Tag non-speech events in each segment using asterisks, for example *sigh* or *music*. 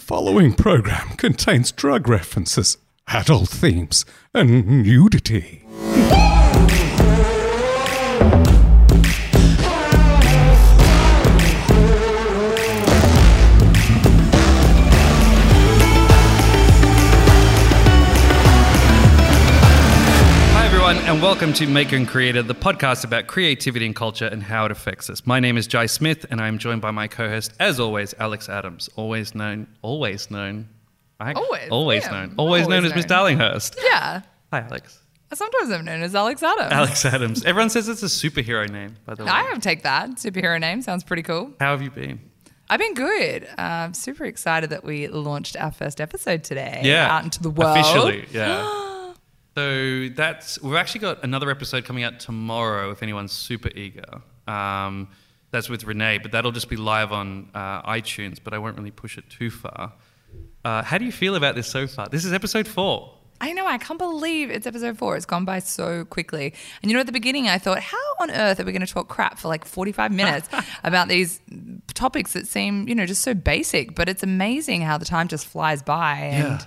The following program contains drug references, adult themes, and nudity. And welcome to Maker and Creator, the podcast about creativity and culture and how it affects us. My name is Jai Smith, and I am joined by my co-host, as always, Alex Adams, always known, always known, I- Always, always yeah, known, always, known always as Miss. Darlinghurst. Yeah. Hi, Alex. Sometimes I'm known as Alex Adams. Alex Adams. Everyone says it's a superhero name, by the way. I have take that superhero name. Sounds pretty cool. How have you been? I've been good. Uh, I'm super excited that we launched our first episode today. Yeah, Out into the world. officially. Yeah. *gasps* *gasps* so that's we've actually got another episode coming out tomorrow. If anyone's super eager, um, that's with Renee, but that'll just be live on uh, iTunes. But I won't really push it too far. Uh, how do you feel about this so far? This is episode four. I know. I can't believe it's episode four. It's gone by so quickly. And you know, at the beginning, I thought, how on earth are we going to talk crap for like 45 minutes *laughs* about these topics that seem, you know, just so basic? But it's amazing how the time just flies by. And, Yeah.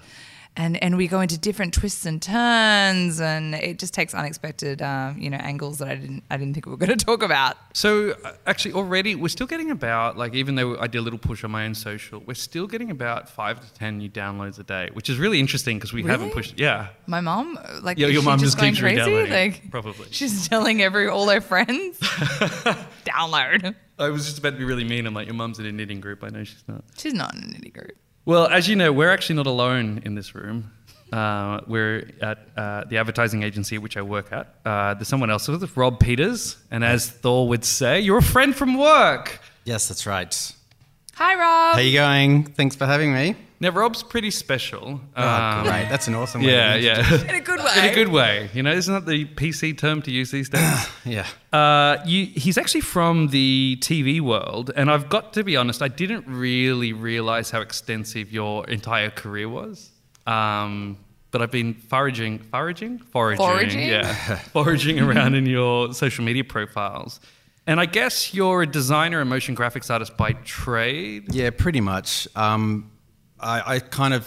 And, and we go into different twists and turns, and it just takes unexpected, um, you know, angles that I didn't, I didn't think we were *laughs* going to talk about. So uh, actually, already we're still getting about like even though I did a little push on my own social, we're still getting about five to ten new downloads a day, which is really interesting because we haven't pushed. Yeah, My mom, like, Yeah, your mom just going keeps crazy? Like, probably. she's telling every all her friends, *laughs* download. I was just about to be really mean. I'm like, your mum's in a knitting group. I know she's not. She's not in a knitting group. Well, as you know, we're actually not alone in this room. Uh, we're at uh, the advertising agency which I work at. Uh, there's someone else with us, Rob Peters, and as Thor would say, you're a friend from work. Yes, that's right. Hi, Rob. How you going? Thanks for having me. Now, Rob's pretty special. Oh, Um, great. That's an awesome way. Yeah, to yeah. in a good way. In a good way. You know, isn't that the PC term to use these days? *clears throat* Yeah. Uh, you, he's actually from the TV world, and I've got to be honest, I didn't really realize how extensive your entire career was. Um, but I've been foraging, foraging, foraging, Foraging? yeah, *laughs* foraging around in your social media profiles. And I guess you're a designer and motion graphics artist by trade. Yeah, pretty much. Um, I, I kind of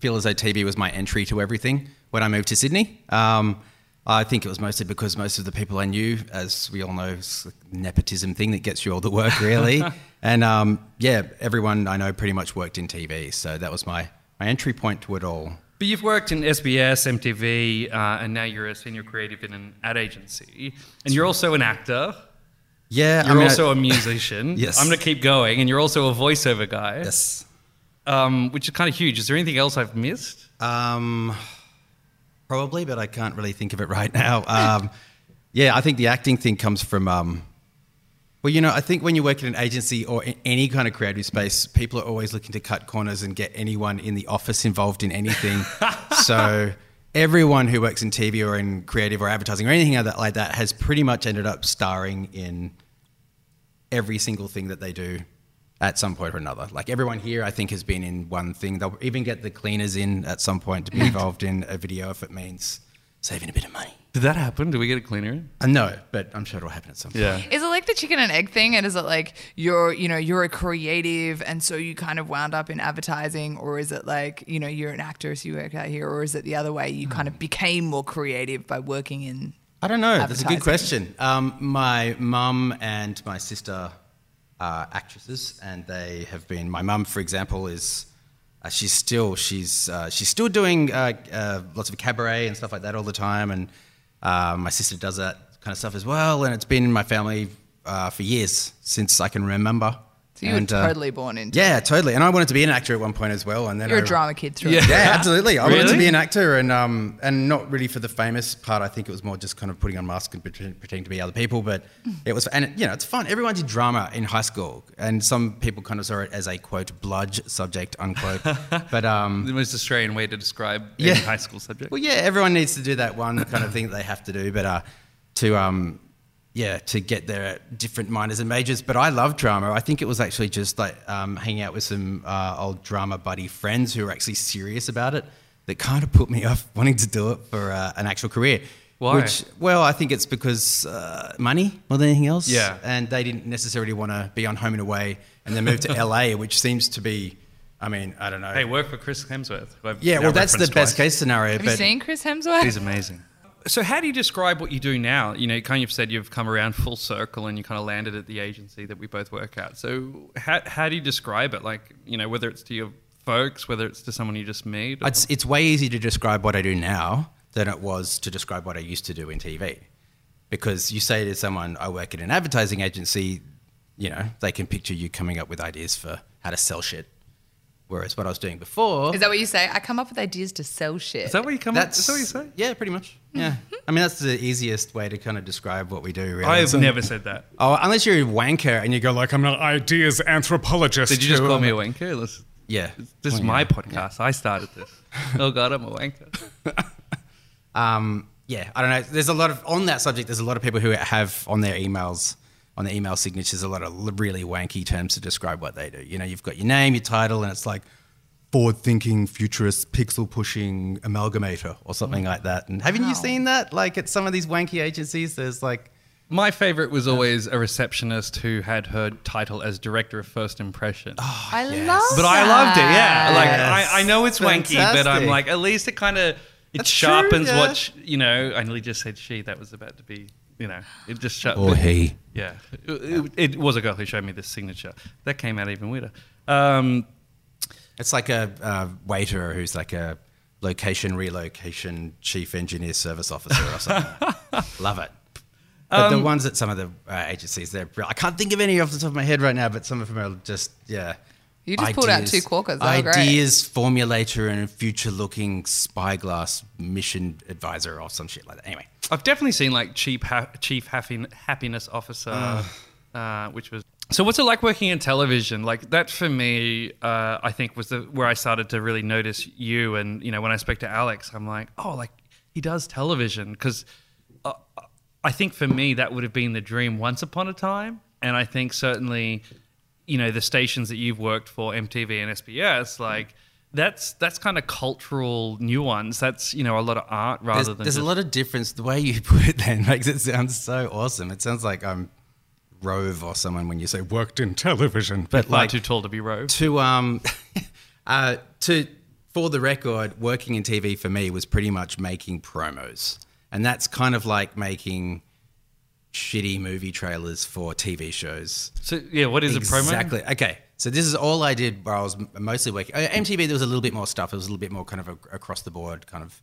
feel as though TV was my entry to everything when I moved to Sydney. Um, I think it was mostly because most of the people I knew, as we all know, it's a nepotism thing that gets you all the work, really. *laughs* and um, yeah, everyone I know pretty much worked in TV. So that was my, my entry point to it all. But you've worked in SBS, MTV, uh, and now you're a senior creative in an ad agency. And you're also an actor. Yeah, You're I mean, also I- a musician. *laughs* Yes. I'm going to keep going. And you're also a voiceover guy, yes. Um, which is kind of huge. Is there anything else I've missed? Um, probably, but I can't really think of it right now. Um, yeah, I think the acting thing comes from. Um, well, you know, I think when you work in an agency or in any kind of creative space, people are always looking to cut corners and get anyone in the office involved in anything. *laughs* so everyone who works in TV or in creative or advertising or anything like that, like that has pretty much ended up starring in every single thing that they do at some point or another. Like everyone here, I think, has been in one thing. They'll even get the cleaners in at some point to be *laughs* involved in a video if it means saving a bit of money. Did that happen? Did we get a cleaner? Uh, no, but I'm sure it'll happen at some point. Yeah. Is it like the chicken and egg thing? And is it like you're, you know, you're a creative and so you kind of wound up in advertising? Or is it like, you know, you're an actor, so you work out here? Or is it the other way? You kind of became more creative by working in. I don't know. That's a good question. Um, my mum and my sister are actresses, and they have been. My mum, for example, is uh, she's still she's uh, she's still doing uh, uh, lots of cabaret and stuff like that all the time, and uh, my sister does that kind of stuff as well. And it's been in my family uh, for years since I can remember. So you were And, uh, totally born into Yeah, totally. And I wanted to be an actor at one point as well. And then You're I, a drama kid through Yeah. yeah, *laughs* absolutely. I wanted to be an actor, and um, and not really for the famous part. I think it was more just kind of putting on masks and pretend- pretending to be other people. But it was, and it, you know, it's fun. Everyone did drama in high school, and some people kind of saw it as a quote bludge subject unquote. *laughs* but um, The most Australian way to describe Yeah. any high school subject. well, yeah, everyone needs to do that one kind of thing that they have to do. But uh, to um, yeah, to get their different minors and majors. But I love drama. I think it was actually just like um, hanging out with some uh, old drama buddy friends who were actually serious about it that kind of put me *laughs* off wanting to do it for uh, an actual career. Why? Which, well, I think it's because uh, money more than anything else. Yeah. And they didn't necessarily want to be on home and away and then move to *laughs* LA, which seems to be I mean, I don't know. Hey, work for Chris Hemsworth. yeah, well, that's the referenced best case scenario. Have you seen Chris Hemsworth? He's amazing. So, how do you describe what you do now? You know, you kind of said you've come around full circle and you kind of landed at the agency that we both work at. So, how, how do you describe it? Like, you know, whether it's to your folks, whether it's to someone you just meet? or- It's, it's way easier to describe what I do now than it was to describe what I used to do in TV. Because you say to someone, I work at an advertising agency, you know, they can picture you coming up with ideas for how to sell shit. Whereas what I was doing before. Is that what you say? I come up with ideas to sell shit. Is that what you come up that's Is that what you say? Yeah, pretty much. Yeah. I mean, that's the easiest way to kind of describe what we do, really. I've So- never said that. Oh, unless you're a wanker and you go like, I'm an ideas anthropologist. Did you just call me a wanker? Let's- yeah. This is Well, my yeah. podcast. I started this. *laughs* Oh, God, I'm a wanker. *laughs* Um, yeah, I don't know. There's a lot of on that subject. There's a lot of people who have on their emails, on the email signatures, a lot of really wanky terms to describe what they do. You know, you've got your name, your title, and it's like forward-thinking, futurist, pixel-pushing amalgamator or something mm. like that. And haven't Wow. you seen that? Like at some of these wanky agencies, there's like, My favorite was always a receptionist who had her title as director of first impression. Ah, I yes. love But I loved it, yeah. Like Yes. I, I know it's wanky, but I'm like at least it kind of it That's true, sharpens yeah. what sh- you know. I nearly just said she. That was about to be you know. It just shut. or he. Yeah, it, it- it was a girl who showed me this signature. That came out even weirder. Um, It's like a, uh waiter who's like a location relocation chief engineer service officer or something. *laughs* Love it. But the ones at some of the uh, agencies, they're real. I can't think of any off the top of my head right now, but some of them are just yeah. You just pulled out two corkers. They were great. Ideas formulator and future looking spyglass mission advisor or some shit like that. Anyway, I've definitely seen like cheap ha- chief happy- happiness officer, uh, which was. So what's it like working in television? Like that for me, uh, I think was the where I started to really notice you. And you know, when I spoke to Alex, I'm like, oh, like he does television because uh, I think for me that would have been the dream once upon a time. And I think certainly, you know, the stations that you've worked for, MTV and SBS, like. That's that's kind of cultural nuance. That's you know a lot of art rather there's, than there's a lot of difference. The way you *laughs* put it then makes it sound so awesome. It sounds like I'm Rove or someone when you say worked in television. but like too tall to be Rove. to um *laughs* uh to for the record working in tv for me was pretty much making promos and that's kind of like making shitty movie trailers for tv shows So yeah, what is a promo? exactly okay so this is all i did where i was mostly working uh, mtv there was a little bit more stuff it was a little bit more kind of a, across the board kind of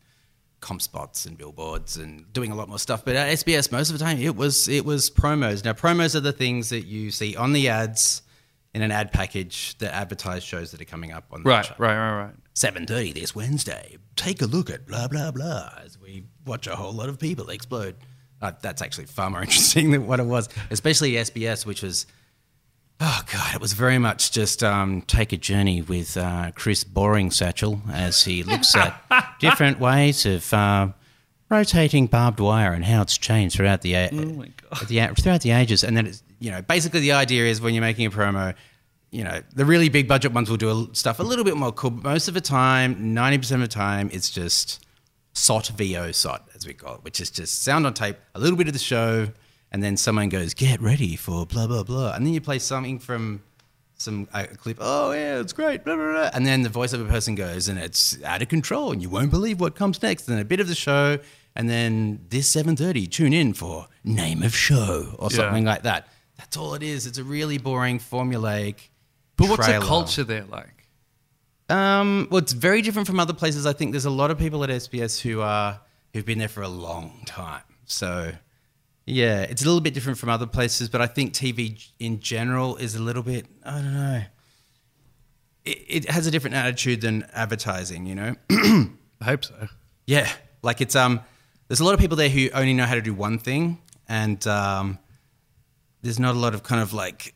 comp spots and billboards and doing a lot more stuff but at sbs most of the time it was it was promos now promos are the things that you see on the ads in an ad package that advertise shows that are coming up on the Right, right, right, right. 7.30 this Wednesday. Take a look at blah, blah, blah as we watch a whole lot of people explode. Uh, that's actually far more *laughs* interesting than what it was, especially SBS, which was, oh God, it was very much just um, take a journey with uh, Chris Boring Satchel as he looks at *laughs* different ways of uh, rotating barbed wire and how it's changed throughout the, a- Oh the throughout the ages. And then, it's, you know, basically the idea is when you're making a promo, you know, the really big budget ones will do a- stuff a little bit more cool. But most of the time, 90% of the time, it's just SOT VO SOT, as we call it, which is just sound on tape, a little bit of the show, and then someone goes, get ready for blah, blah, blah. And then you play something from some a clip, oh, yeah, it's great, blah, blah, blah. And then the voiceover person goes, and it's out of control, and you won't believe what comes next. And a bit of the show, and then this 7.30, tune in for name of show or Yeah. something like that. That's all it is. It's a really boring, formulaic But what's the culture there like? Um, well, it's very different from other places. I think there's a lot of people at SBS who are who've been there for a long time. So, yeah, it's a little bit different from other places. But I think TV in general is a little bit. I don't know. It, it has a different attitude than advertising. You know. I hope so. Yeah, like it's um, there's a lot of people there who only know how to do one thing, and um, there's not a lot of kind of like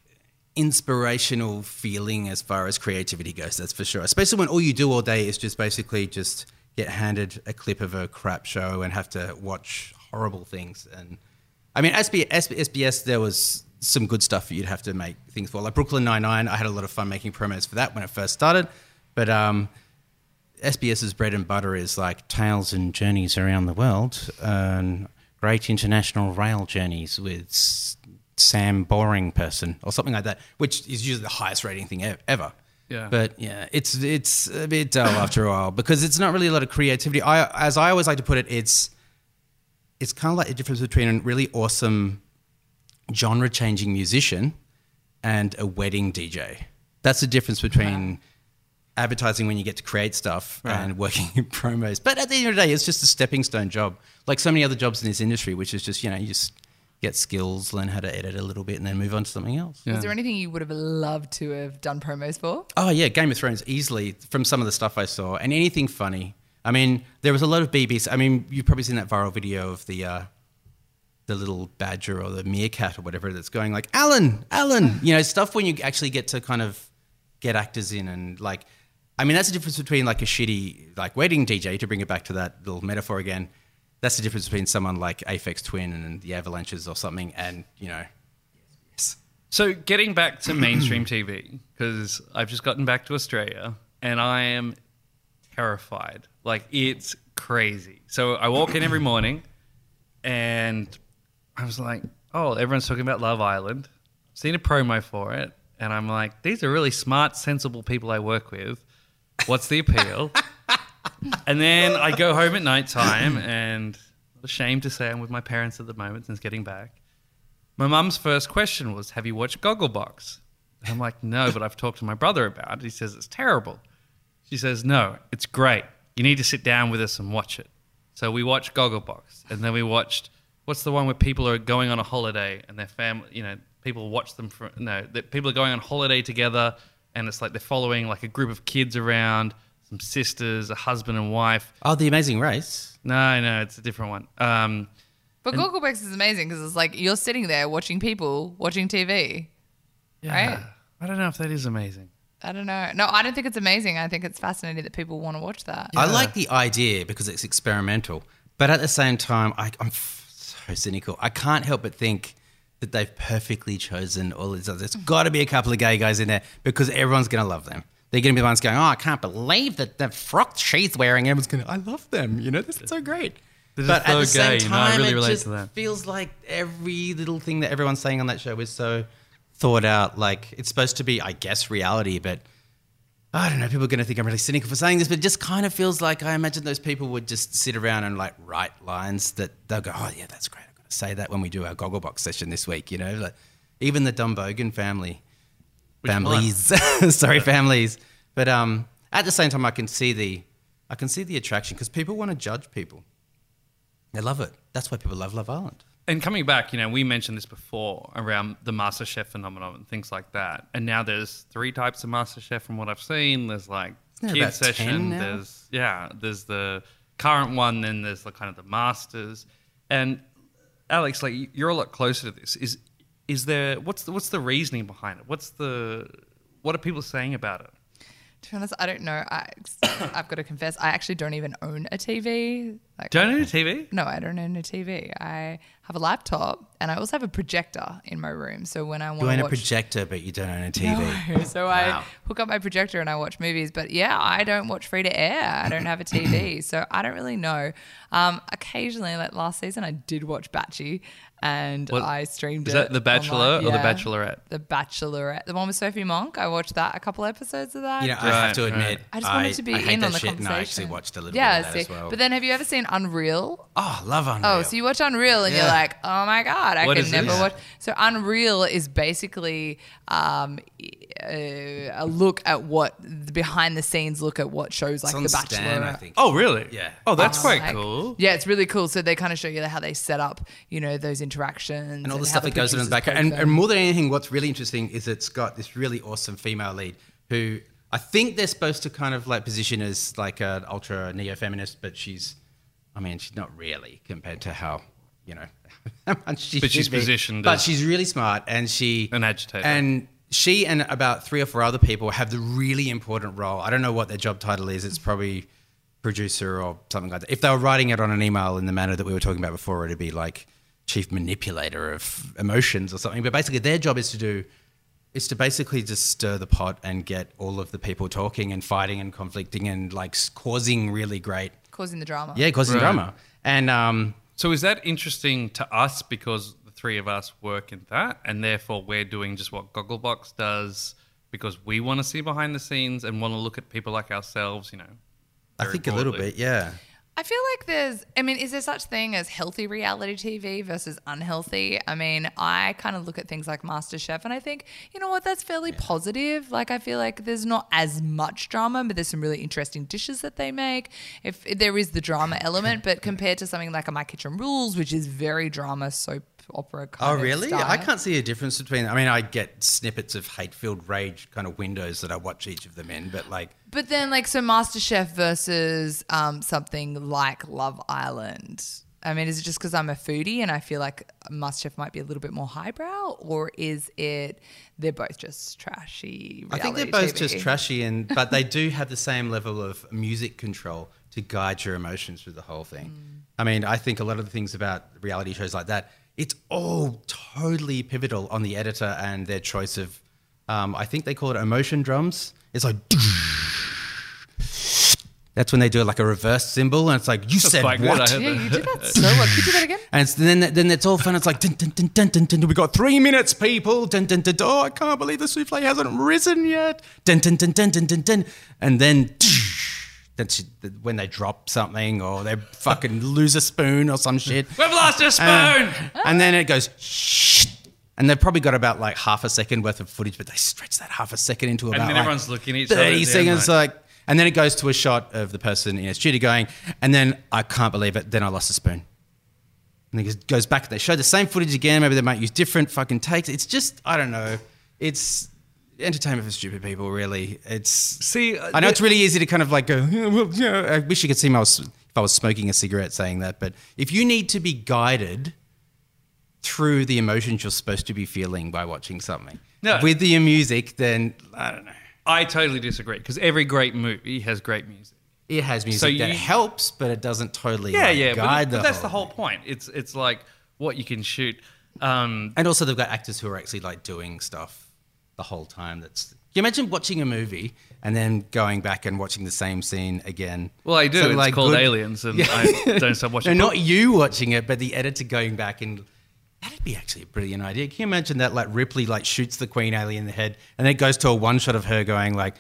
inspirational feeling as far as creativity goes. That's for sure. Especially when all you do all day is just basically just get handed a clip of a crap show and have to watch horrible things. And I mean, SBS, SBS there was some good stuff that you'd have to make things for, like Brooklyn Nine Nine. I had a lot of fun making promos for that when it first started, but um, SBS's bread and butter is like tales and journeys around the world, and great international rail journeys with Sam Boring person or something like that, which is usually the highest rating thing ever. Yeah. But yeah, it's it's a bit dull after a while because it's not really a lot of creativity. I, as I always like to put it, it's it's kind of like the difference between a really awesome genre changing musician and a wedding DJ. That's the difference between advertising when you get to create stuff and working in *laughs* promos. But at the end of the day, it's just a stepping stone job, like so many other jobs in this industry, which is just you know you just get skills, learn how to edit a little bit, and then move on to something else. Yeah. Was there anything you would have loved to have done promos for? Oh yeah, Game of Thrones easily from some of the stuff I saw, and anything funny. I mean, there was a lot of BBC. I mean, you've probably seen that viral video of the uh, the little badger or the meerkat or whatever that's going like Alan, Alan. You know, stuff when you actually get to kind of get actors in and like. I mean, that's the difference between like a shitty like wedding DJ to bring it back to that little metaphor again. That's the difference between someone like Aphex Twin and the Avalanches or something, and you know, yes. So getting back to mainstream *clears throat* TV, because I've just gotten back to Australia and I am terrified. Like it's crazy. So I walk in every morning and I was like, oh, everyone's talking about Love Island. Seen a promo for it. And I'm like, these are really smart, sensible people I work with. What's the appeal? *laughs* and then I go home at night time and ashamed to say I'm with my parents at the moment since getting back. My mum's first question was, Have you watched Gogglebox? And I'm like, No, but I've talked to my brother about it. He says it's terrible. She says, No, it's great. You need to sit down with us and watch it. So we watched Gogglebox. And then we watched, what's the one where people are going on a holiday and their family, you know, people watch them for, no, that people are going on holiday together and it's like they're following like a group of kids around, some sisters, a husband and wife. Oh, The Amazing Race. No, no, it's a different one. Um, But Gogglebox is amazing because it's like you're sitting there watching people watching TV. yeah, Right. I don't know if that is amazing. I don't know. No, I don't think it's amazing. I think it's fascinating that people want to watch that. I like the idea because it's experimental, but at the same time, I, I'm f- so cynical. I can't help but think that they've perfectly chosen all these others. There's got to be a couple of gay guys in there because everyone's going to love them. They're going to be the ones going, "Oh, I can't believe that the frock she's wearing." Everyone's going, to, "I love them." You know, this is so great. They're but just at so the same gay, you know, I time, really it just feels like every little thing that everyone's saying on that show is so thought out. Like it's supposed to be, I guess, reality, but I don't know. People are going to think I'm really cynical for saying this, but it just kind of feels like I imagine those people would just sit around and like write lines that they'll go, "Oh yeah, that's great. I've got to say that when we do our Gogglebox session this week." You know, like even the Dumbogan family, Which families, *laughs* sorry, families. But um, at the same time, I can see the, I can see the attraction because people want to judge people. They love it. That's why people love Love Island. And coming back, you know, we mentioned this before around the MasterChef phenomenon and things like that. And now there's three types of MasterChef from what I've seen. There's like Isn't there kid about 10 session. now? There's yeah. There's the current one. Then there's the kind of the masters. And Alex, like you're a lot closer to this. Is is there what's the what's the reasoning behind it? What's the what are people saying about it? to be honest, I don't know. I, *coughs* I've got to confess, I actually don't even own a TV. Like, Don't own a TV? No, I don't own a TV. I have a laptop and I also have a projector in my room. So when I want You to own a projector, but you don't own a TV. No. *laughs* So I hook up my projector and I watch movies. But yeah, I don't watch free to air. I don't have a TV. *coughs* so I don't really know. Um, occasionally, like last season, I did watch Batchy and What- I streamed Is it. that The Bachelor online. or The Bachelorette? The Bachelorette. The one with Sophie Monk. I watched that, a couple episodes of that. You know, I have to admit, right. I just wanted to be I hate in that on the shit, conversation. and I actually watched a little yeah, bit of that see. as well. But then have you ever seen Unreal? oh, love Unreal. Oh, so you watch Unreal and you're like, oh my god, I What can never this? watch. So Unreal is basically um, a, a look at what the behind the scenes look at what shows like It's on The Stan, Bachelor. I think. Oh, really? Yeah. Oh, that's Um, quite like- cool. Yeah, it's really cool. So they kind of show you how they set up, you know, those interactions and all the how stuff that goes on in the background. And, and more than anything, what's really interesting is it's got this really awesome female lead who I think they're supposed to kind of like position as like an ultra neo feminist, but she's, I mean, she's not really compared to how, you know, *laughs* how much she But she's be. positioned But as- she's really smart and she. An agitator. And she and about three or four other people have the really important role. I don't know what their job title is. It's probably producer or something like that. If they were writing it on an email in the manner that we were talking about before, it'd be like chief manipulator of emotions or something. But basically, their job is to do is to basically just stir the pot and get all of the people talking and fighting and conflicting and like causing really great causing the drama. yeah causing Right. drama. And um, So is that interesting to us because the three of us work in that, and therefore we're doing just what Gogglebox does because we want to see behind the scenes and want to look at people like ourselves, you know. I very think a little bit, yeah. I feel like there's, I mean, is there such thing as healthy reality TV versus unhealthy? I mean, I kind of look at things like MasterChef and I think, you know what, that's fairly positive. Like, I feel like there's not as much drama, but there's some really interesting dishes that they make. If, if there is the drama element, but *laughs* compared to something like a My Kitchen Rules, which is very drama soap opera kind Oh, really? style. I can't see a difference between. I mean, I get snippets of hate-filled rage kind of windows that I watch each of them in, but like, But then, like, so MasterChef versus um, something like Love Island. I mean, is it just because I'm a foodie and I feel like MasterChef might be a little bit more highbrow, or is it they're both just trashy? I think they're both TV? just trashy, and but they do have the same level of music control to guide your emotions through the whole thing. I mean, I think a lot of the things about reality shows like that, it's all totally pivotal on the editor and their choice of. Um, I think they call it emotion drums. It's like. That's when they do like a reverse symbol, and it's like you said quite good, what? I Yeah, you did that so well. Could you do that again? And it's, then then it's all fun. It's like dun, dun, dun, dun, dun, dun. we got three minutes, people. Dun, dun, dun, dun. Oh, I can't believe the souffle hasn't risen yet. Dun, dun, dun, dun, dun, dun, dun. And then that's when they drop something or they fucking *laughs* lose a spoon or some shit. We've lost a spoon. Uh, and then it goes shh. And they've probably got about like half a second worth of footage, but they stretch that half a second into about then like everyone's looking at each other 30 the end, seconds. like- Like, and then it goes to a shot of the person in a studio going, and then I can't believe it. Then I lost a spoon. And it goes back. They show the same footage again. Maybe they might use different fucking takes. It's just I don't know. It's entertainment for stupid people. Really, it's. See, uh, I know it's really easy to kind of like go. "Yeah, well, yeah. I wish you could see was, if I was smoking a cigarette saying that, but if you need to be guided through the emotions you're supposed to be feeling by watching something No. with the music, then I don't know. I totally disagree because every great movie has great music. It has music So that you- helps, but it doesn't totally Yeah, like, yeah, but, guide but the that's whole the whole thing. point. It's it's like what you can shoot. Um, And also, they've got actors who are actually like doing stuff the whole time. That's. Can you imagine watching a movie and then going back and watching the same scene again? well, I do. So, it's like, called good- Aliens, and I don't stop *laughs* watching. No, not you watching it, but the editor going back and. That'd be actually a brilliant idea. Can you imagine that? Like Ripley like shoots the Queen alien in the head, and then it goes to a one shot of her going like,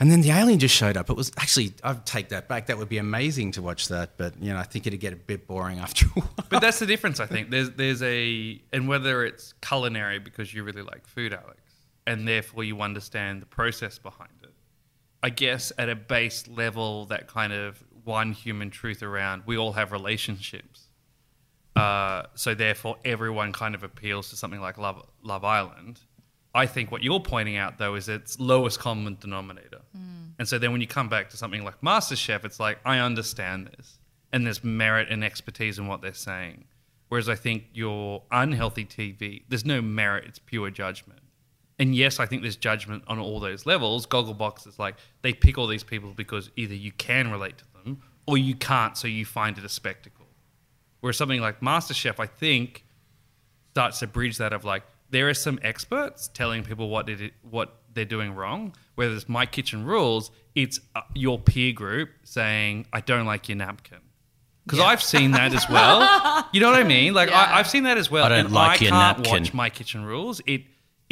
and then the alien just showed up. It was actually I'd take that back. That would be amazing to watch that, but you know I think it'd get a bit boring after a *laughs* while. But that's the difference, I think. There's there's a and whether it's culinary because you really like food, Alex, and therefore you understand the process behind it. I guess at a base level, that kind of one human truth around we all have relationships. Uh, so therefore, everyone kind of appeals to something like Love Love Island. I think what you're pointing out though is its lowest common denominator. And so then when you come back to something like MasterChef, it's like I understand this, and there's merit and expertise in what they're saying. Whereas I think your unhealthy TV, there's no merit; it's pure judgment. And yes, I think there's judgment on all those levels. Gogglebox is like they pick all these people because either you can relate to them or you can't, so you find it a spectacle. Whereas something like MasterChef, I think, starts to bridge that of like there are some experts telling people what it, what they're doing wrong. Whether it's My Kitchen Rules, it's uh, your peer group saying, "I don't like your napkin." Because I've seen that as well. *laughs* You know what I mean? Like Yeah. I, I've seen that as well. I don't and like I your can't napkin. watch My Kitchen Rules. It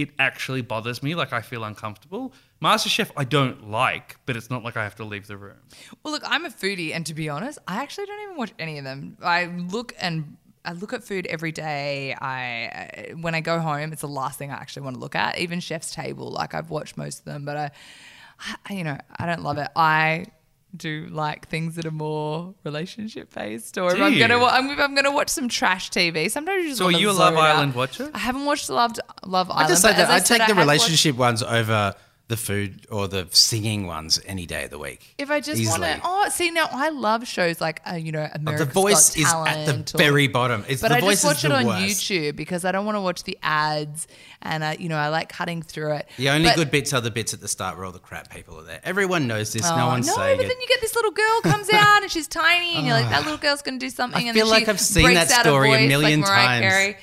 it actually bothers me. Like I feel uncomfortable. MasterChef, I don't like, but it's not like I have to leave the room. Well, look, I'm a foodie, and to be honest, I actually don't even watch any of them. I look and I look at food every day. I uh, when I go home, it's the last thing I actually want to look at. Even Chef's Table, like I've watched most of them, but I, I you know, I don't love it. I do like things that are more relationship based, or if I'm gonna, wa- I'm, if I'm gonna watch some trash TV. Sometimes you just So are wanna you a Love zone out. Island watcher? I haven't watched Love Love I just say but that as I said, take the have watched- relationship ones over the food or the singing ones any day of the week. If I just want to, oh, see, now I love shows like uh, you know America. the voice is at the or- very bottom. It's but the I voice just watch it on worst. YouTube because I don't want to watch the ads, and uh, you know I like cutting through it. The only But- good bits are the bits at the start where all the crap people are there. Everyone knows this. Oh, no one's no, saying but it. then you get this little girl comes *laughs* out and she's tiny, and you're like, that little girl's gonna do something. I and feel then like she I've seen that story a voice million like times. Carey.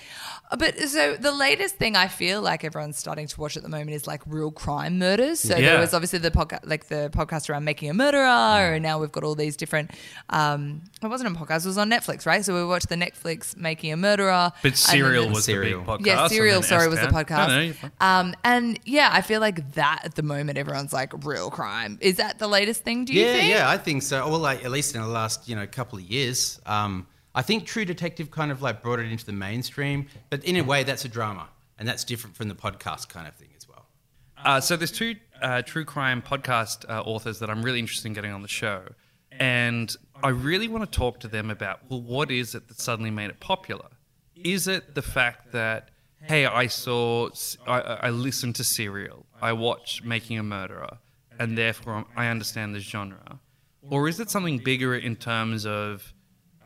But so the latest thing I feel like everyone's starting to watch at the moment is like real crime murders. So Yeah. there was obviously the podcast, like the podcast around making a murderer, and now we've got all these different. Um, it wasn't a podcast; it was on Netflix, right? So we watched the Netflix making a murderer. But Serial was Serial. the big podcast. Yeah, Serial, sorry, was the S10. podcast. No, no, you're. Um, and yeah, I feel like that at the moment, everyone's like real crime. Is that the latest thing? Do you yeah, think? yeah, I think so. Well, like at least in the last you know couple of years, um, I think True Detective kind of like brought it into the mainstream. But in a way, that's a drama, and that's different from the podcast kind of thing as well. Uh, so there's two uh, true crime podcast uh, authors that I'm really interested in getting on the show, and I really want to talk to them about well, what is it that suddenly made it popular? Is it the fact that hey, I saw, I, I listened to Serial, I watched Making a Murderer, and therefore I understand the genre, or is it something bigger in terms of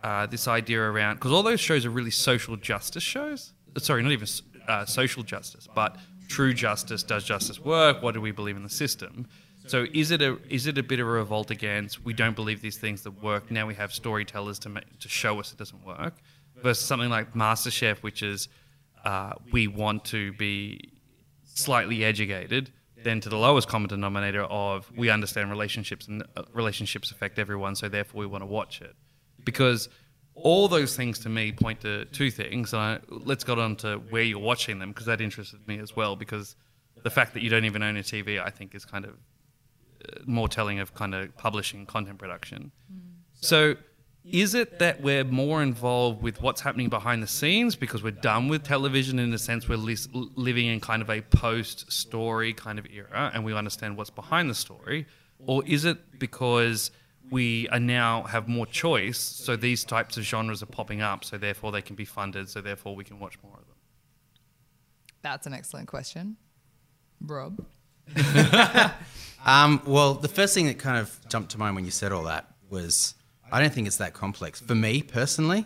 uh, this idea around because all those shows are really social justice shows. Sorry, not even uh, social justice, but true justice. Does justice work? What do we believe in the system? So is it a is it a bit of a revolt against we don't believe these things that work? Now we have storytellers to make, to show us it doesn't work, versus something like MasterChef, which is uh, we want to be slightly educated then to the lowest common denominator of we understand relationships and uh, relationships affect everyone so therefore we want to watch it because all those things to me point to two things and I, let's get on to where you're watching them because that interested me as well because the fact that you don't even own a tv i think is kind of uh, more telling of kind of publishing content production so is it that we're more involved with what's happening behind the scenes because we're done with television in the sense we're lis- living in kind of a post story kind of era and we understand what's behind the story? Or is it because we are now have more choice, so these types of genres are popping up, so therefore they can be funded, so therefore we can watch more of them? That's an excellent question. Rob? *laughs* Um, well, the first thing that kind of jumped to mind when you said all that was I don't think it's that complex. For me personally,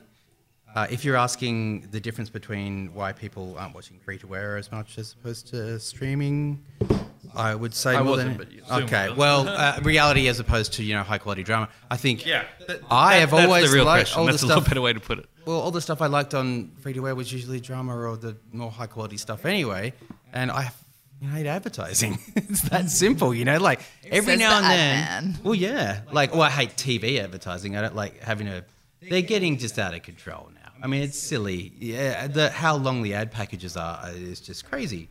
uh, if you're asking the difference between why people aren't watching free to air as much as opposed to streaming, I would say I more wasn't, than but you okay. was. Well, *laughs* uh, reality as opposed to you know high quality drama. I think that- I have that's always the real liked question. all the That's a little stuff- better way to put it. well, all the stuff I liked on free to air was usually drama or the more high quality stuff anyway. And I you know, hate advertising. *laughs* it's that simple, you know. Like every Says now the and then. man. Well, yeah. Like, well, I hate TV advertising. I don't like having a. They're getting just out of control now. I mean, it's silly. Yeah, the how long the ad packages are is just crazy.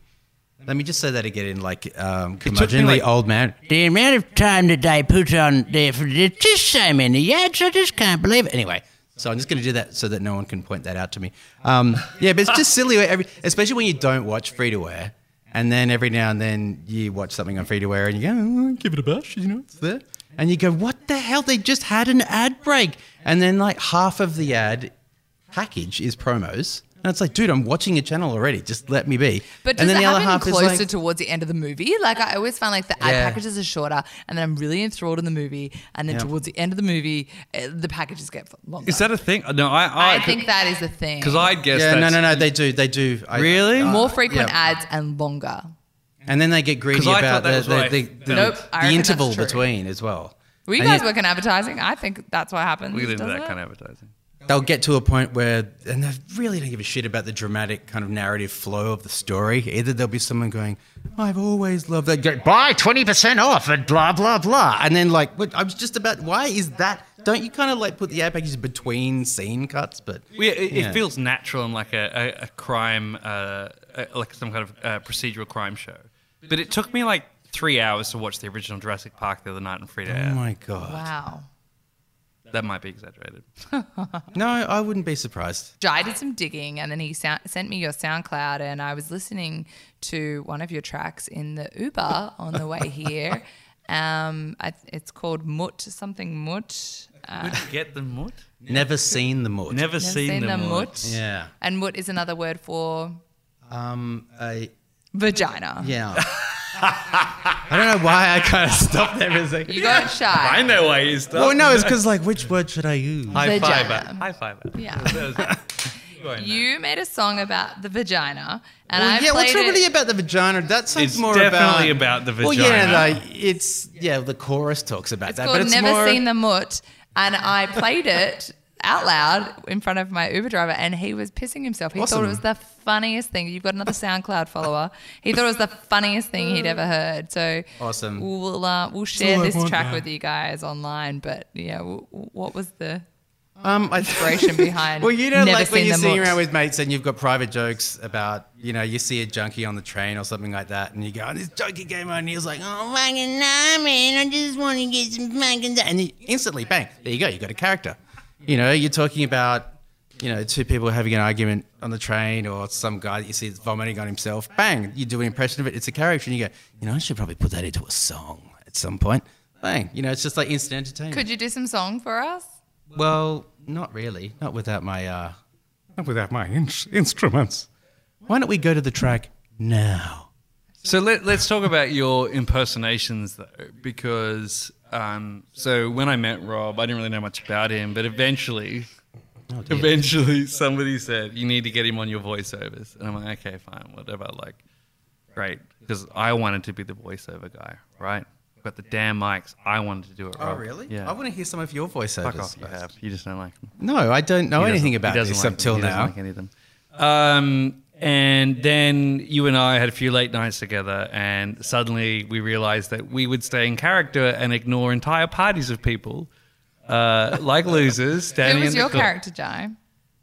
Let me just say that again in like um, curmudgeonly like- old man. The amount of time that they put on there for just so many ads, I just can't believe it. Anyway, so I'm just going to do that so that no one can point that out to me. Um, yeah, but it's just silly, every, especially when you don't watch free to air, and then every now and then you watch something on free to air and you go, oh, give it a bash, you know, it's there, and you go, what the hell? They just had an ad break, and then like half of the ad package is promos. And it's like, dude, I'm watching your channel already. Just let me be. But does and then it the other happen half is closer like, towards the end of the movie? Like I always find like the ad Yeah. packages are shorter, and then I'm really enthralled in the movie, and then Yeah. towards the end of the movie, uh, the packages get longer. Is that a thing? No, I I, I think that is the thing. because I'd guess yeah, no, that's- no, no, they do, they do. I- Really? uh, more frequent yeah. ads and longer. And then they get greedy 'Cause I about that the, was the, right. the, the, Nope, I the reckon interval true. between as well. Were you And guys yet- working advertising? I think that's what happens. We get into doesn't that it? kind of advertising. They'll get to a point where, and they really don't give a shit about the dramatic kind of narrative flow of the story. Either there'll be someone going, "I've always loved that," go, buy twenty percent off and blah blah blah, and then like, what, I was just about, why is that? Don't you kind of like put the ad packages between scene cuts? But Well, yeah, it, Yeah. it feels natural and like a, a, a crime, uh, uh, like some kind of uh, procedural crime show. But it took me like three hours to watch the original Jurassic Park the other night on free to air. oh my god, Wow. That might be exaggerated. *laughs* no, I wouldn't be surprised. Jai did some digging and then he sound, sent me your SoundCloud and I was listening to one of your tracks in the Uber on the way *laughs* here. Um, I, it's called Mut, something Mut. Uh, you get the mut? Never seen the mud. Never never seen, the, mut. Yeah. And Mut is another word for Um. I, vagina. yeah. *laughs* I don't know why I kind of stopped there for a second. You got shy. I know why you stopped. Well, no, it's because like, which word should I use? High five. Vagina. it. High five. it. Yeah. Go on now. You made a song about the vagina, and Well, I yeah, what's played really it. about the vagina? That sounds It's more definitely about, about the Well, yeah, vagina. like, it's yeah. The chorus talks about It's that, called but it's Never more. Seen the Mut, and I played it out loud in front of my Uber driver, and he was pissing himself. He thought it was the funniest thing. You've got another SoundCloud follower. He thought it was the funniest thing he'd ever heard. So Awesome. We'll uh, we'll share this track with you guys online. But yeah, w- w- what was the Um, *laughs* inspiration behind? well, you know, like when you're sitting around with mates and you've got private jokes about, you know, you see a junkie on the train or something like that, and you go, oh, "This junkie came on," and he was like, "Oh, fucking nah, man, I just want to get some fucking," and you instantly, bang, there you go, you got a character. You know, you're talking about, you know, two people having an argument on the train, or some guy that you see is vomiting on himself. Bang, you do an impression of it. It's a character, and you go, you know, I should probably put that into a song at some point. Bang, you know, it's just like instant entertainment. Could you do some song for us? Well, not really. Not without my. uh Not without my in- instruments. Why don't we go to the track now? So let, let's talk about your impersonations, though, because um, so when I met Rob, I didn't really know much about him, but eventually, eventually somebody said you need to get him on your voiceovers, and I'm like, okay, fine, whatever. Like, great, because I wanted to be the voiceover guy, right? But the damn mics, I wanted to do it. Oh, really? Yeah. I want to hear some of your voiceovers. Fuck off, you have. You just don't like them. No, I don't know anything about this like up till now. like any of them. Um, and then you and I had a few late nights together, and suddenly we realized that we would stay in character and ignore entire parties of people, uh, like *laughs* losers. Standing was in your cl- character, Jai?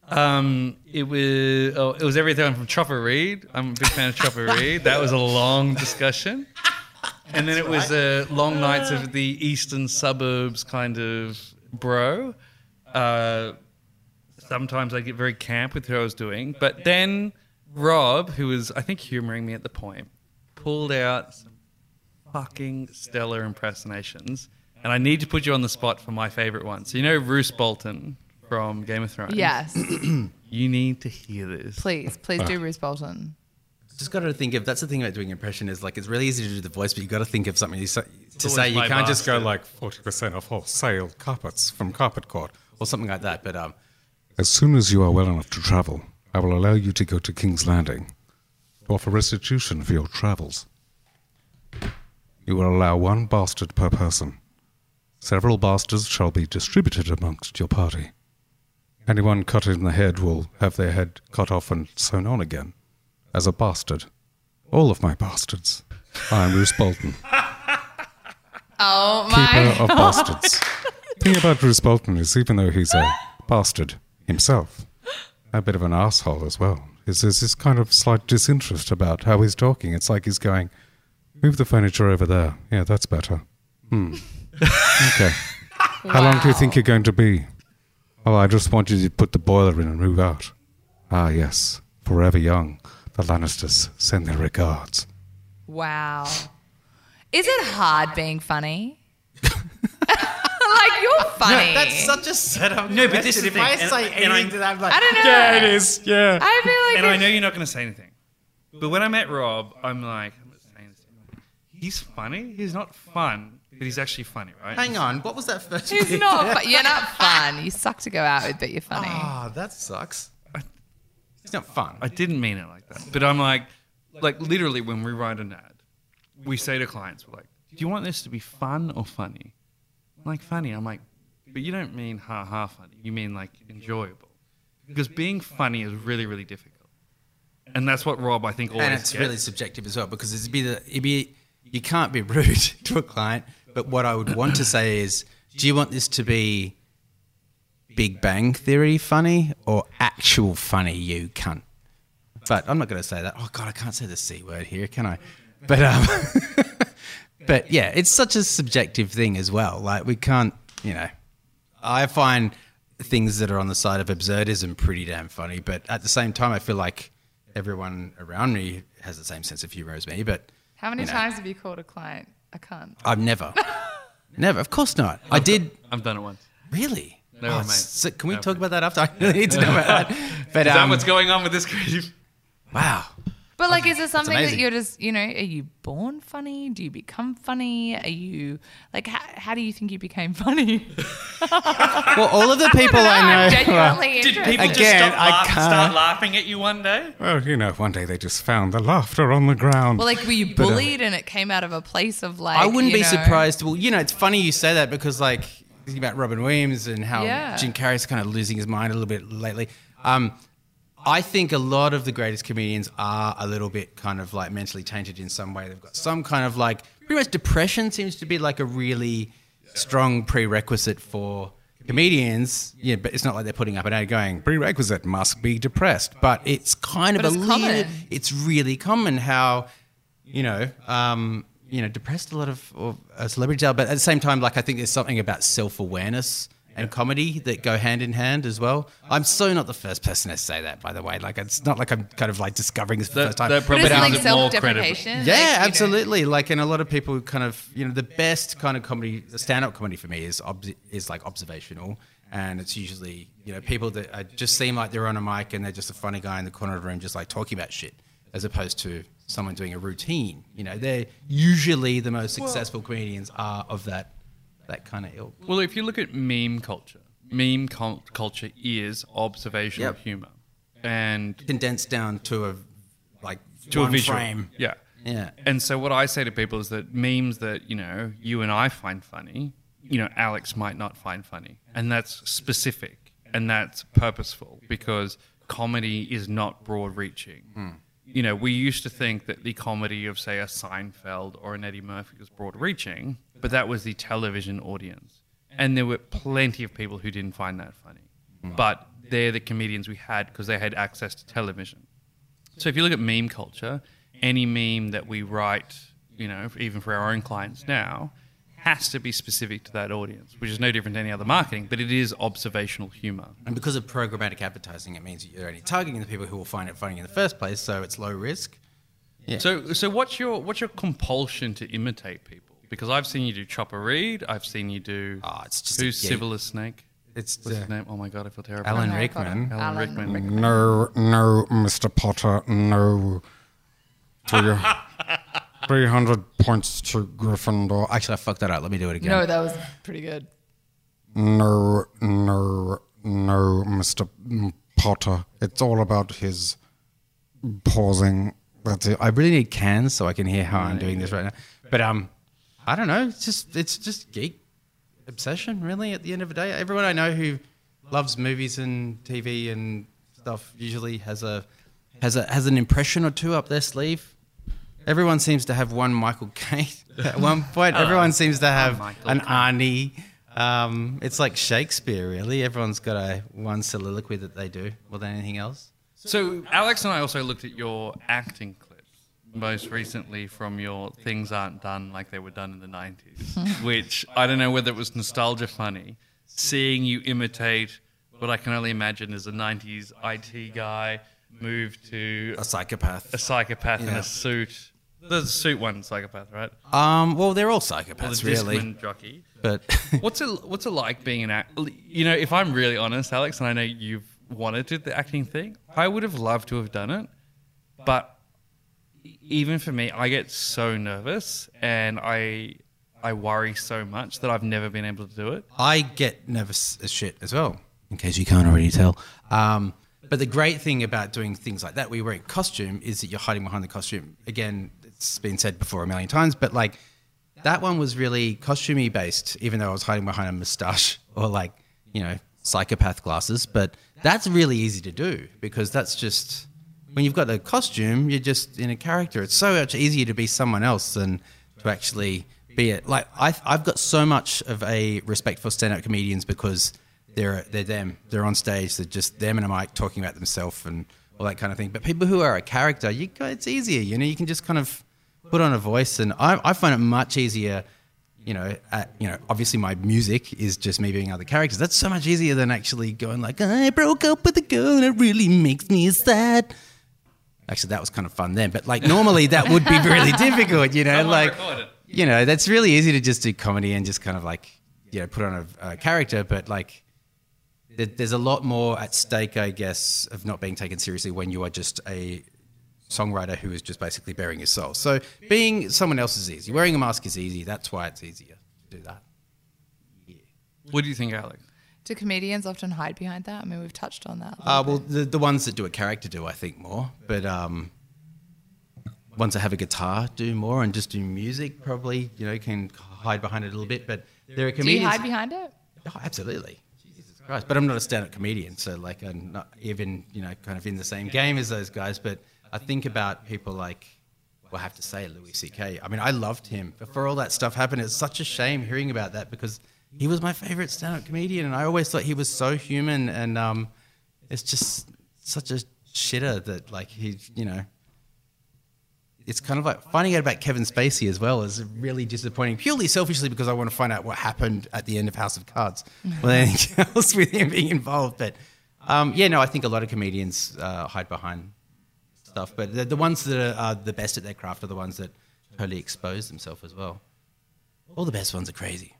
Um, it was oh, it was everything from Chopper Read. I'm a big fan of Chopper *laughs* Read. That was a long discussion. And then it was uh, long nights of the eastern suburbs kind of bro. Uh, sometimes I get very camp with who I was doing. But then Rob, who was, I think, humoring me at the point, pulled out some fucking stellar impersonations. And I need to put you on the spot for my favorite one. So, you know Roose Bolton from Game of Thrones? Yes, *clears throat* You need to hear this. please, please do Bruce Bolton. Just got to think of that's the thing about doing impression is like it's really easy to do the voice, but you got to think of something you say, to say. You can't just go like 40% off wholesale carpets from Carpet Court. or something like that. But um, As soon as you are well enough to travel, I will allow you to go to King's Landing to offer restitution for your travels. You will allow one bastard per person. Several bastards shall be distributed amongst your party. Anyone cut in the head will have their head cut off and sewn on again, as a bastard. All of my bastards. I am Bruce Bolton, *laughs* Oh my! keeper of bastards. The thing about Bruce Bolton is, even though he's a bastard himself, a bit of an asshole as well, is there's this kind of slight disinterest about how he's talking. It's like he's going, "Move the furniture over there. Yeah, that's better. Hmm. *laughs* Okay. How long do you think you're going to be? Oh, I just want you to put the boiler in and move out. Ah, yes. Forever young. The Lannisters send their regards. Wow. Is it hard being funny? Like you're *laughs* funny. that's such a setup. No, but this is If the I thing, say and- and I- anything to that, I'm like, I don't know. is. Yeah. I feel like And I it- know you're not going to say anything. But when I met Rob, I'm like, I'm not saying this. He's funny. He's not fun, but he's actually funny, right? hang on, what was that first? He's bit? not. Fu- you're not *laughs* fun. You suck to go out with, but you're funny. Ah, that sucks. It's not fun. I didn't mean it like that. But I'm like, like literally when we write an ad, we say to clients, we're like, do you want this to be fun or funny? Like, funny. I'm like, but you don't mean ha ha funny. You mean like enjoyable. Because being funny is really, really difficult. And that's what Rob, I think, always and it's gets. really subjective as well because it'd be the it'd be you can't be *laughs* rude to a client. But what I would want to say is, do you want this to be Big Bang Theory funny or actual funny? You cunt. But I'm not going to say that. Oh God, I can't say the c word here, can I? But um, *laughs* but yeah, it's such a subjective thing as well. Like we can't, you know. I find things that are on the side of absurdism pretty damn funny, but at the same time, I feel like everyone around me has the same sense of humor as me. But How many you know, times have you called a client a cunt? I've never, *laughs* never. Of course not. I did I've done it once. really. No, Oh, mate. so can we No. talk about that after? *laughs* I really need to know about that. *laughs* But Is um, that what's going on with this creative? wow. But like, is it something that you're just, you know, are you born funny? Do you become funny? Are you like, how, how do you think you became *laughs* funny? Well, all of the *laughs* people I I'm know. genuinely Did interested. people just Again, stop I laugh- can't- start laughing at you one day? Well, you know, one day they just found the laughter on the ground. Well, like, were you But, uh, bullied and it came out of a place of like? I wouldn't you be know- surprised. Well, you know, it's funny you say that because like thinking about Robin Williams and how Yeah. Jim Carrey's kind of losing his mind a little bit lately. Um, I think a lot of the greatest comedians are a little bit kind of like mentally tainted in some way. They've got some kind of like pretty much depression seems to be like a really strong prerequisite for comedians. Yeah, but it's not like they're putting up an ad going prerequisite must be depressed, but it's kind of But a it's little. It's really common how you know. Um, you know, depressed a lot of, of uh, celebrities are, but at the same time, like I think there's something about self awareness and comedy that go hand in hand as well. I'm so not the first person to say that, by the way. Like it's not like I'm kind of like discovering this for the first time. that probably it's But like more self-deprecation. yeah, like, you know. absolutely. Like, and a lot of people kind of, you know, the best kind of comedy, stand-up comedy for me is obs- is like observational, and it's usually, you know, people that are, just seem like they're on a mic and they're just a funny guy in the corner of the room, just like talking about shit, as opposed to someone doing a routine. You know, they're usually the most successful comedians are of that that kind of ilk. Well, if you look at meme culture, meme cul- culture is observational Yep. humor, and Condensed down to a like to a visual frame. Yeah. Yeah. And so what I say to people is that memes that you know you and I find funny, you know, Alex might not find funny, and that's specific and that's purposeful because comedy is not broad-reaching. Hmm. You know, we used to think that the comedy of say a Seinfeld or an Eddie Murphy was broad-reaching, but that was the television audience, and there were plenty of people who didn't find that funny. But they're the comedians we had because they had access to television. So if you look at meme culture, any meme that we write, you know, even for our own clients now, has to be specific to that audience, which is no different to any other marketing, but it is observational humor. And because of programmatic advertising, it means you're only targeting the people who will find it funny in the first place, so it's low risk. Yeah. So, so what's your what's your compulsion to imitate people? Because I've seen you do Chopper Read, I've seen you do Oh, it's just who's a- yeah. Severus Snape. It's What's uh, his name? Oh my god, I feel terrible. Alan Rickman. Alan Rickman. No, no, Mr. Potter, no. 300 points to Gryffindor. Actually, I fucked that up. Let me do it again. No, that was pretty good. No, no, no, Mr. Potter. It's all about his pausing. That's it. I really need cans so I can hear how I'm doing this right now. But um, I don't know. It's just it's just geek obsession, really. At the end of the day, everyone I know who loves movies and TV and stuff usually has a has a has an impression or two up their sleeve. Everyone seems to have one Michael Caine *laughs* at one point. Everyone seems to have an Arnie. Um, it's like Shakespeare, really. Everyone's got a one soliloquy that they do more than anything else. So Alex and I also looked at your acting clips, most recently from your "Things Aren't Done Like They Were Done in the '90s," *laughs* which I don't know whether it was nostalgia funny, seeing you imitate what I can only imagine is a '90s IT guy move to A psychopath. a psychopath in a suit. The suit one psychopath, right? Um, well, they're all Or psychopaths, the really. Discman jockey. But *laughs* What's it What's it like being an act? You know, if I'm really honest, Alex, and I know you've wanted to do the acting thing, I would have loved to have done it, but even for me, I get so nervous and I I worry so much that I've never been able to do it. I get nervous as shit as well, in case you can't already tell. Um, but the great thing about doing things like that, where you're wearing costume, is that you're hiding behind the costume. Again, it's been said before a million times, but like that one was really costumey based, even though I was hiding behind a moustache *laughs* or like, you know, psychopath glasses. But that's really easy to do because that's just when you've got the costume, you're just in a character. It's so much easier to be someone else than to actually be it. Like I, I've got so much of a respect for stand-up comedians because they're they're them. They're on stage. They're just them and a mic talking about themselves and all that kind of thing. But people who are a character, you it's easier. You know, you can just kind of put on a voice, and I, I find it much easier. You know, at, you know, obviously my music is just me being other characters. That's so much easier than actually going like, I broke up with a girl and it really makes me sad. Actually, that was kind of fun then, but like normally that would be really *laughs* difficult, you know, Someone like, you know, that's really easy to just do comedy and just kind of like, you know, put on a, a character, but like, there's a lot more at stake, I guess, of not being taken seriously when you are just a songwriter who is just basically bearing your soul. So being someone else is easy. Wearing a mask is easy. That's why it's easier to do that. What do you think, Alex? Do comedians often hide behind that? I mean, we've touched on that. a Uh, well, the, the ones that do a character do, I think, more. But um, ones that have a guitar do more and just do music probably, you know, can hide behind it a little bit. But there are bit. Do comedians. you hide behind it? Oh, absolutely. Jesus Christ. But I'm not a stand-up comedian, so like I'm not even you know kind of in the same game as those guys. But I think about people like. Well, I have to say Louis C.K. I mean, I loved him before all that stuff happened. It's such a shame hearing about that because he was my favorite stand-up comedian, and I always thought he was so human. And um, it's just such a shitter that like he, you know, it's kind of like finding out about Kevin Spacey as well is really disappointing. Purely selfishly because I want to find out what happened at the end of House of Cards, than anything *laughs* else with him being involved. But um, yeah, no, I think a lot of comedians uh, hide behind stuff, but the, the ones that are, are the best at their craft are the ones that totally expose themselves as well. All the best ones are crazy.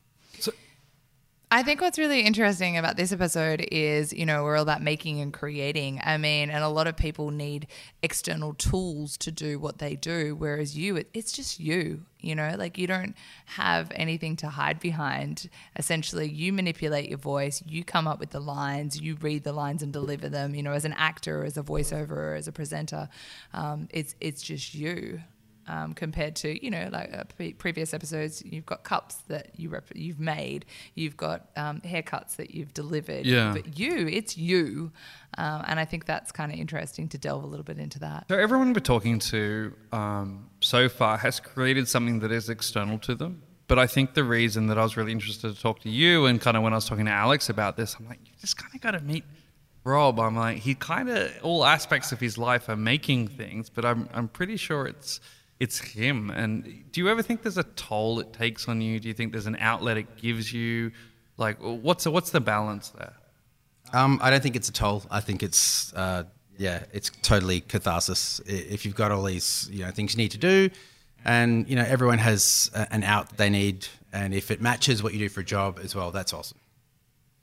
I think what's really interesting about this episode is, you know, we're all about making and creating. I mean, and a lot of people need external tools to do what they do, whereas you, it, it's just you, you know, like you don't have anything to hide behind. Essentially, you manipulate your voice, you come up with the lines, you read the lines and deliver them, you know, as an actor, as a voiceover, as a presenter. Um, it's, it's just you um, compared to you know like uh, pre- previous episodes. You've got cups that you rep- you've made, you've got um, haircuts that you've delivered. Yeah. but you, it's you, um, and I think that's kind of interesting to delve a little bit into that. So everyone we're talking to um, so far has created something that is external to them. But I think the reason that I was really interested to talk to you and kind of when I was talking to Alex about this, I'm like, you just kind of got to meet Rob. I'm like, he kind of all aspects of his life are making things, but I'm I'm pretty sure it's it's him. And do you ever think there's a toll it takes on you? Do you think there's an outlet it gives you? Like, what's what's the balance there? Um, I don't think it's a toll. I think it's uh, yeah, it's totally catharsis. If you've got all these you know things you need to do, and you know everyone has an out they need, and if it matches what you do for a job as well, that's awesome.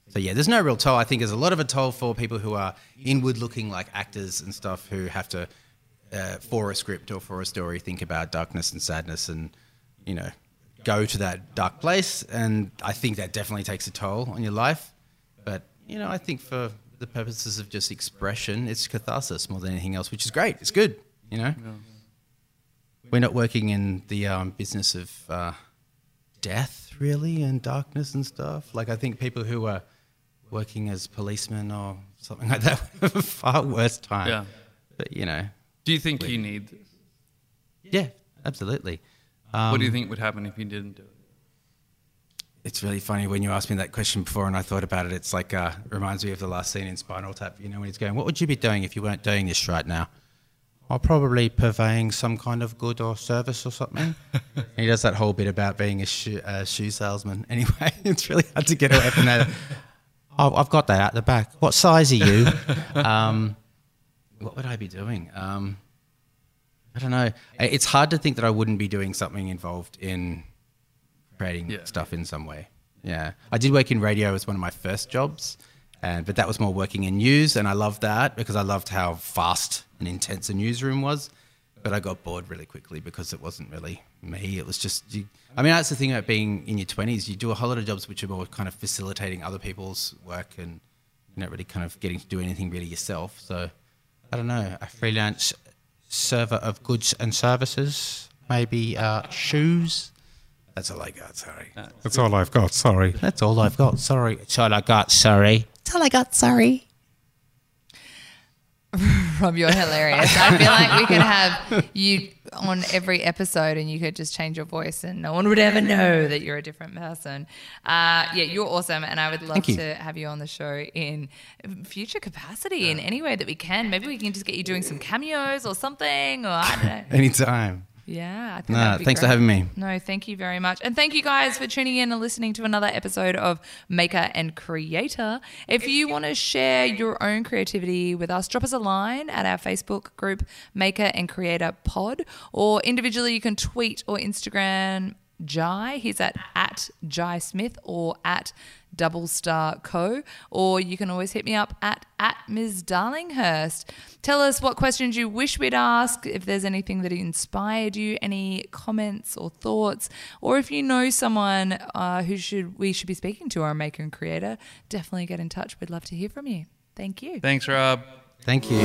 So yeah, there's no real toll. I think there's a lot of a toll for people who are inward-looking, like actors and stuff, who have to, uh, for a script or for a story, think about darkness and sadness, and you know, go to that dark place. And I think that definitely takes a toll on your life. But you know, I think for the purposes of just expression, it's catharsis more than anything else, which is great. It's good. You know, we're not working in the um, business of uh, death, really, and darkness and stuff. Like I think people who are working as policemen or something like that *laughs* have a far worse time. Yeah. But you know, Do you think you need this? yeah, absolutely. Um, what do you think would happen if you didn't do it? It's really funny when you asked me that question before, and I thought about it. It's like uh, reminds me of the last scene in Spinal Tap. You know, when he's going, "What would you be doing if you weren't doing this right now?" I'll probably purveying some kind of good or service or something. And *laughs* he does that whole bit about being a shoe, uh, shoe salesman. *laughs* Anyway, it's really hard to get away from that. *laughs* Oh, I've got that at the back. What size are you? um, what would I be doing? Um, I don't know. It's hard to think that I wouldn't be doing something involved in creating Yeah. stuff in some way. Yeah, I did work in radio as one of my first jobs, and but that was more working in news, and I loved that because I loved how fast and intense a newsroom was. But I got bored really quickly because it wasn't really me. It was just, you, I mean, that's the thing about being in your twenties. You do a whole lot of jobs which are more kind of facilitating other people's work, and you're not really kind of getting to do anything really yourself. So I don't know, a freelance server of goods and services, maybe uh, shoes. That's all I got. Sorry. That's all I've got. Sorry. That's all I've got. Sorry. That's all I got. Sorry. That's all I got, sorry. *laughs* Rob, you're hilarious. I feel like we could have you on every episode and you could just change your voice and no one would ever know that you're a different person. Uh, yeah, you're awesome. And I would love to have you on the show in future capacity in any way that we can. Maybe we can just get you doing some cameos or something. Or I don't know. *laughs* Anytime. Yeah, I think Nah, that'd be thanks for having me. No, thank you very much. And thank you guys for tuning in and listening to another episode of Maker and Creator. If you want to share your own creativity with us, drop us a line at our Facebook group, Maker and Creator Pod, or individually you can tweet or Instagram Jai. He's at, at Jai Smith or at Double Star Co. Or you can always hit me up at, at Ms. Darlinghurst. Tell us what questions you wish we'd ask, if there's anything that inspired you, any comments or thoughts, or if you know someone uh, who should we should be speaking to, our maker and creator, definitely get in touch. We'd love to hear from you. Thank you. Thanks, Rob. Thank you.